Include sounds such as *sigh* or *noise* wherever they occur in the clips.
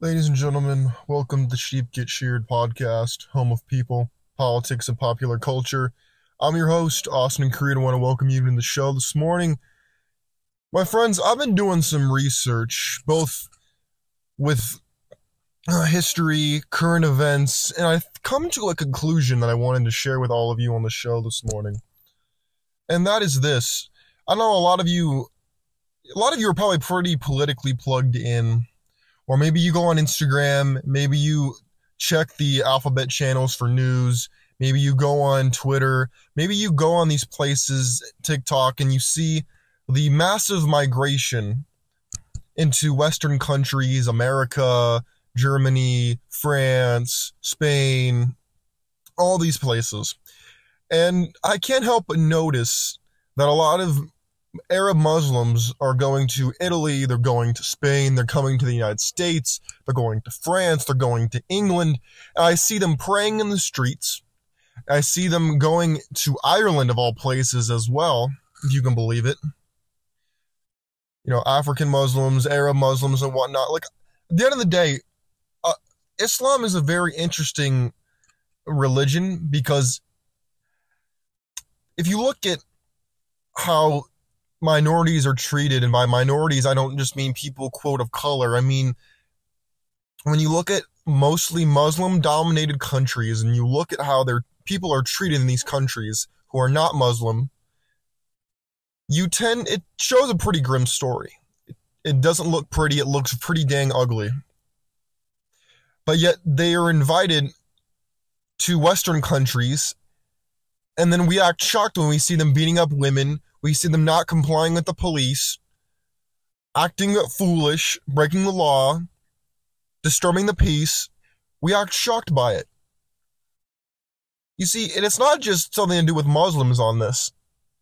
Ladies and gentlemen, welcome to the Sheep Get Sheared podcast, home of people, politics, and popular culture. I'm your host, Austin Creed. I want to welcome you to the show this morning. My friends, I've been doing some research, both with uh, history, current events, and I've come to a conclusion that I wanted to share with all of you on the show this morning. And that is this. I know a lot of you, a lot of you are probably pretty politically plugged in or maybe you go on Instagram, maybe you check the alphabet channels for news, maybe you go on Twitter, maybe you go on these places, TikTok, and you see the massive migration into Western countries, America, Germany, France, Spain, all these places. And I can't help but notice that a lot of Arab Muslims are going to Italy, they're going to Spain, they're coming to the United States, they're going to France, they're going to England. And I see them praying in the streets. I see them going to Ireland, of all places, as well, if you can believe it. You know, African Muslims, Arab Muslims, and whatnot. Like, at the end of the day, uh, Islam is a very interesting religion because if you look at how minorities are treated, and by minorities, I don't just mean people, quote, of color. I mean, when you look at mostly Muslim dominated countries and you look at how their people are treated in these countries who are not Muslim, you tend, it shows a pretty grim story. It, it doesn't look pretty, it looks pretty dang ugly. But yet they are invited to Western countries, and then we act shocked when we see them beating up women we see them not complying with the police, acting foolish, breaking the law, disturbing the peace. We act shocked by it. You see, and it's not just something to do with Muslims on this.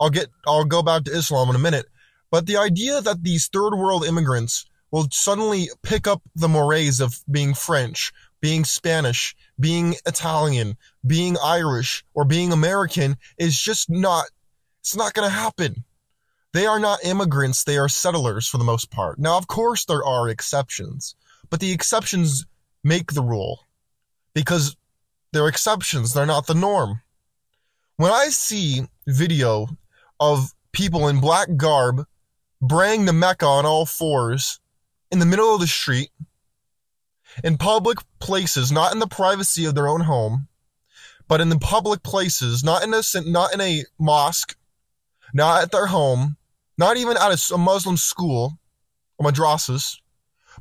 I'll get I'll go back to Islam in a minute. But the idea that these third world immigrants will suddenly pick up the mores of being French, being Spanish, being Italian, being Irish, or being American is just not it's not going to happen. They are not immigrants, they are settlers for the most part. Now, of course, there are exceptions, but the exceptions make the rule because they're exceptions, they're not the norm. When I see video of people in black garb braying the Mecca on all fours in the middle of the street, in public places, not in the privacy of their own home, but in the public places, not in a not in a mosque, not at their home, not even at a, Muslim school or madrasas,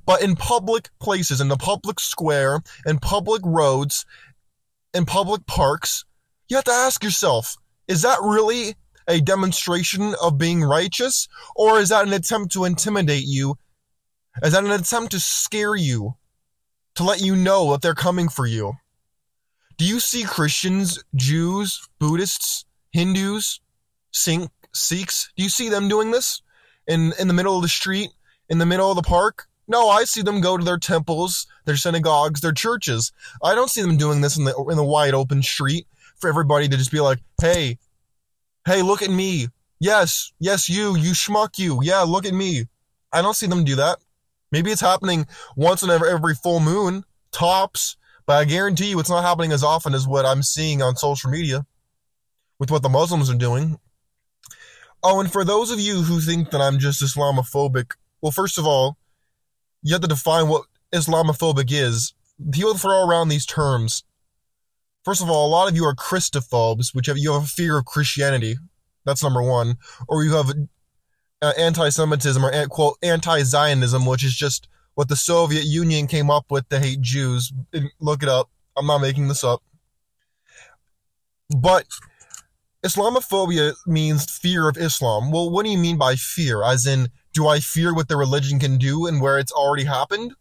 but in public places, in the public square, in public roads, in public parks, you have to ask yourself, is that really a demonstration of being righteous? Or is that an attempt to intimidate you? Is that an attempt to scare you? To let you know that they're coming for you? Do you see Christians, Jews, Buddhists, Hindus, Sink, Sikhs, do you see them doing this in in the middle of the street, in the middle of the park? No, I see them go to their temples, their synagogues, their churches. I don't see them doing this in the in the wide open street for everybody to just be like, "Hey, hey, look at me. Yes, yes, you, you schmuck, you. Yeah, look at me." I don't see them do that. Maybe it's happening once in every, full moon, tops, but I guarantee you it's not happening as often as what I'm seeing on social media with what the Muslims are doing. Oh, and for those of you who think that I'm just Islamophobic, well, first of all, you have to define what Islamophobic is. People throw around these terms. First of all, a lot of you are Christophobes, which have you have a fear of Christianity. That's number one. Or you have uh, anti-Semitism or quote anti-Zionism, which is just what the Soviet Union came up with to hate Jews. Look it up. I'm not making this up. But Islamophobia means fear of Islam. Well, what do you mean by fear? As in, do I fear what the religion can do and where it's already happened?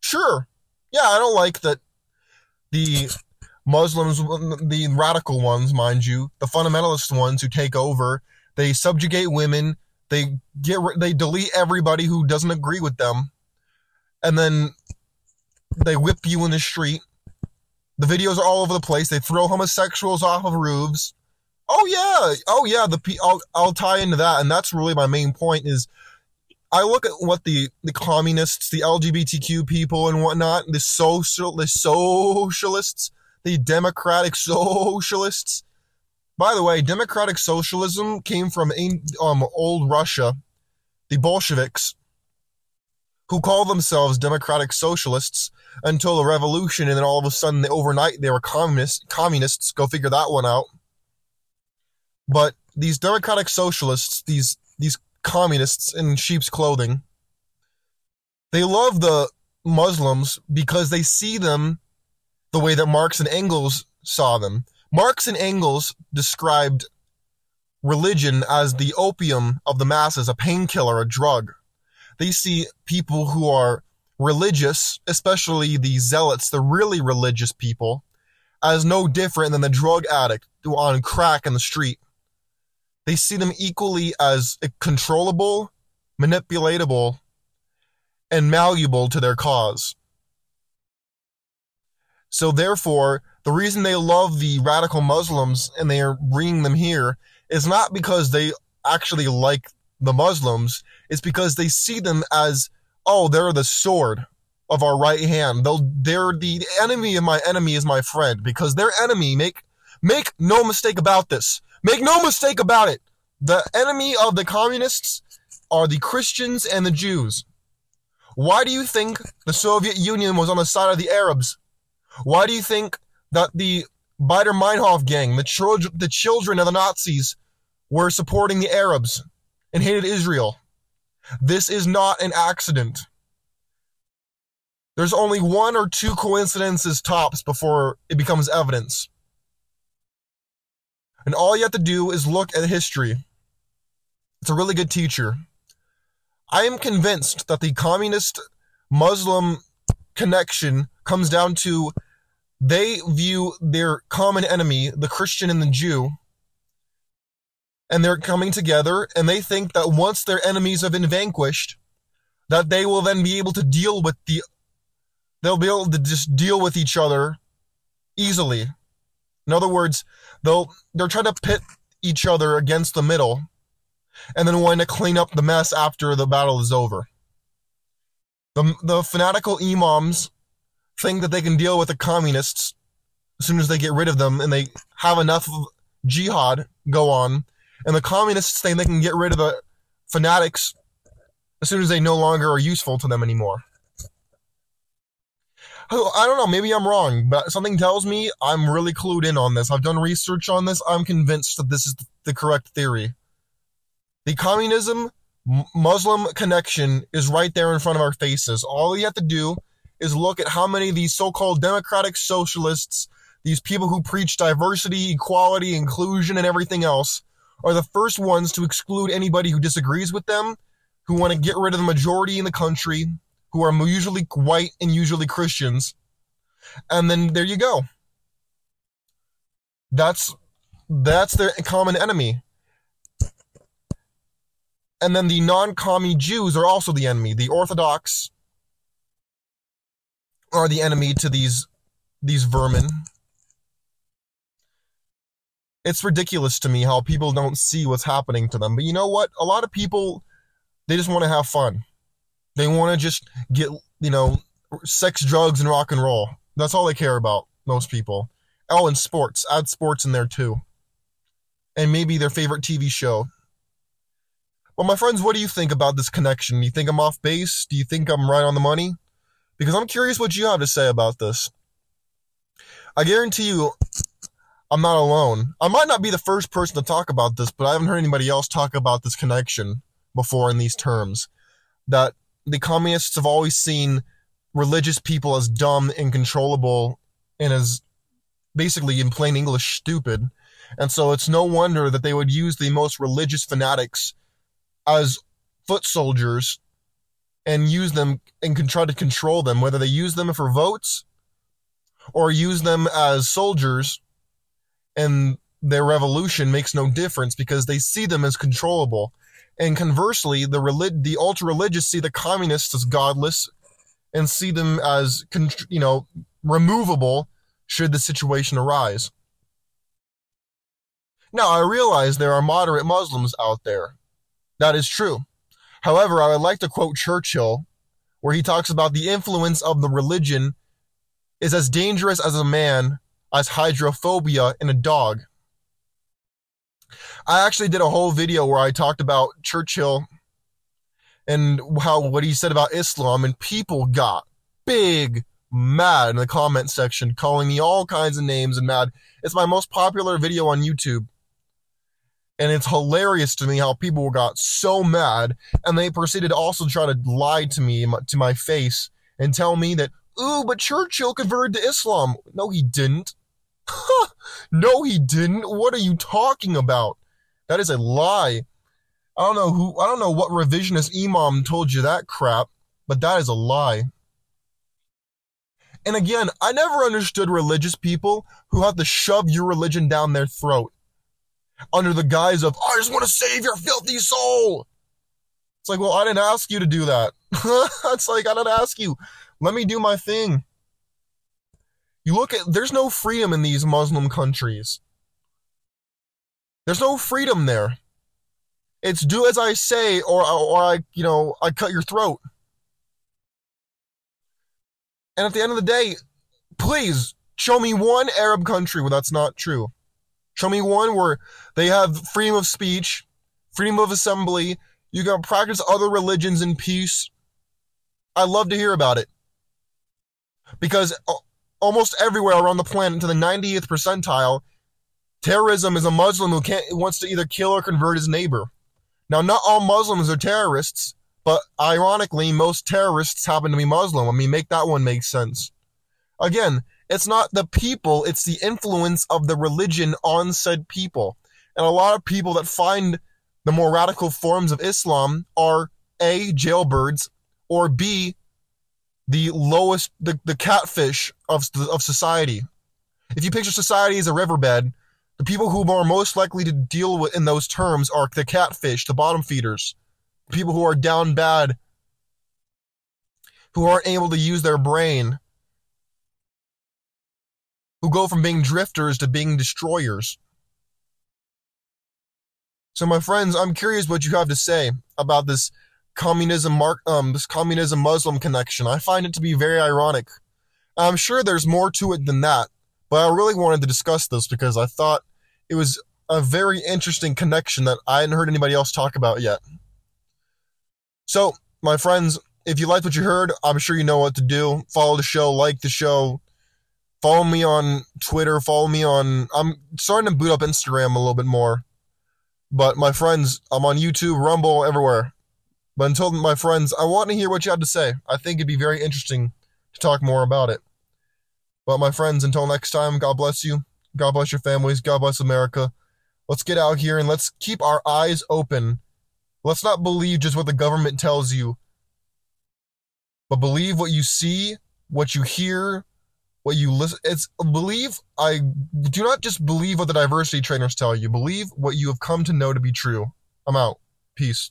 Sure. Yeah, I don't like that the Muslims, the radical ones, mind you, the fundamentalist ones who take over, they subjugate women, they get they delete everybody who doesn't agree with them, and then they whip you in the street. The videos are all over the place. They throw homosexuals off of roofs. Oh yeah, oh yeah. The I'll I'll tie into that, and that's really my main point. Is I look at what the the communists, the LGBTQ people and whatnot, the social the socialists, the democratic socialists. By the way, democratic socialism came from um, old Russia, the Bolsheviks, who called themselves democratic socialists until the revolution, and then all of a sudden, overnight, they were communists. Communists, go figure that one out. But these democratic socialists, these these communists in sheep's clothing, they love the Muslims because they see them the way that Marx and Engels saw them. Marx and Engels described religion as the opium of the masses, a painkiller, a drug. They see people who are religious, especially the zealots, the really religious people, as no different than the drug addict on crack in the street. They see them equally as controllable, manipulatable, and malleable to their cause. So, therefore, the reason they love the radical Muslims and they are bringing them here is not because they actually like the Muslims, it's because they see them as, oh, they're the sword of our right hand. They'll, they're the enemy of my enemy is my friend because their enemy, make, make no mistake about this. Make no mistake about it. The enemy of the communists are the Christians and the Jews. Why do you think the Soviet Union was on the side of the Arabs? Why do you think that the Baader Meinhof gang, the, children, the children of the Nazis, were supporting the Arabs and hated Israel? This is not an accident. There's only one or two coincidences tops before it becomes evidence. And all you have to do is look at history. It's a really good teacher. I am convinced that the communist Muslim connection comes down to they view their common enemy, the Christian and the Jew, and they're coming together and they think that once their enemies have been vanquished, that they will then be able to deal with the they'll be able to just deal with each other easily. In other words, they'll they're trying to pit each other against the middle and then wanting to clean up the mess after the battle is over. The, the fanatical imams think that they can deal with the communists as soon as they get rid of them and they have enough jihad go on. And the communists think they can get rid of the fanatics as soon as they no longer are useful to them anymore. I don't know, maybe I'm wrong, but something tells me I'm really clued in on this. I've done research on this. I'm convinced that this is the correct theory. The communism Muslim connection is right there in front of our faces. All you have to do is look at how many of these so-called democratic socialists, these people who preach diversity, equality, inclusion, and everything else, are the first ones to exclude anybody who disagrees with them, who want to get rid of the majority in the country, who are usually white and usually Christians. And then there you go. That's that's their common enemy. And then the non-commie Jews are also the enemy. The Orthodox are the enemy to these these vermin. It's ridiculous to me how people don't see what's happening to them. But you know what? A lot of people they just want to have fun. They want to just get, you know, sex, drugs and rock and roll. That's all they care about, most people. Oh, and sports. Add sports in there too. And maybe their favorite TV show. Well, my friends, what do you think about this connection? Do you think I'm off base? Do you think I'm right on the money? because I'm curious what you have to say about this. I guarantee you, I'm not alone. I might not be the first person to talk about this, but I haven't heard anybody else talk about this connection before in these terms. That the communists have always seen religious people as dumb and controllable and as basically, in plain English, stupid. And so it's no wonder that they would use the most religious fanatics as foot soldiers and use them and can try to control them, whether they use them for votes or use them as soldiers and their revolution makes no difference because they see them as controllable. And conversely, the relig- the ultra religious see the communists as godless and see them as you know removable should the situation arise. Now, I realize there are moderate Muslims out there. That is true. However, I would like to quote Churchill, where he talks about the influence of the religion is as dangerous as a man as hydrophobia in a dog. I actually did a whole video where I talked about Churchill and how what he said about Islam, and people got big mad in the comment section, calling me all kinds of names and mad. It's my most popular video on YouTube. And it's hilarious to me how people got so mad and they proceeded to also try to lie to me, to my face, and tell me that, ooh, but Churchill converted to Islam. No, he didn't. *laughs* no, he didn't. What are you talking about? That is a lie. I don't know who, I don't know what revisionist imam told you that crap, but that is a lie. And again, I never understood religious people who have to shove your religion down their throat under the guise of, I just want to save your filthy soul. It's like, well, I didn't ask you to do that. *laughs* it's like, I didn't ask you. Let me do my thing. You look at, there's no freedom in these Muslim countries. There's no freedom there. It's do as I say, or, or I, you know, I cut your throat. And at the end of the day, please show me one Arab country where that's not true. Show me one where they have freedom of speech, freedom of assembly. You can practice other religions in peace. I'd love to hear about it. Because uh, almost everywhere around the planet, to the 90th percentile, terrorism is a Muslim who can't, wants to either kill or convert his neighbor. Now, not all Muslims are terrorists, but ironically, most terrorists happen to be Muslim. I mean, make that one make sense. Again, it's not the people, it's the influence of the religion on said people. And a lot of people that find the more radical forms of Islam are A, jailbirds, or B, the lowest, the, the catfish of, of society. If you picture society as a riverbed, the people who are most likely to deal with in those terms are the catfish, the bottom feeders, people who are down bad, who aren't able to use their brain, who go from being drifters to being destroyers. So, my friends, I'm curious what you have to say about this communism mark, um, this communism Muslim connection. I find it to be very ironic. I'm sure there's more to it than that, but I really wanted to discuss this because I thought it was a very interesting connection that I hadn't heard anybody else talk about yet. So, my friends, if you liked what you heard, I'm sure you know what to do. Follow the show, like the show, follow me on Twitter, follow me on. I'm starting to boot up Instagram a little bit more. But my friends, I'm on YouTube, Rumble, everywhere. But until my friends, I want to hear what you have to say. I think it'd be very interesting to talk more about it. But my friends, until next time, God bless you. God bless your families. God bless America. Let's get out here and let's keep our eyes open. Let's not believe just what the government tells you, but believe what you see, what you hear, what you listen. It's believe. I do not just believe what the diversity trainers tell you. Believe what you have come to know to be true. I'm out. Peace.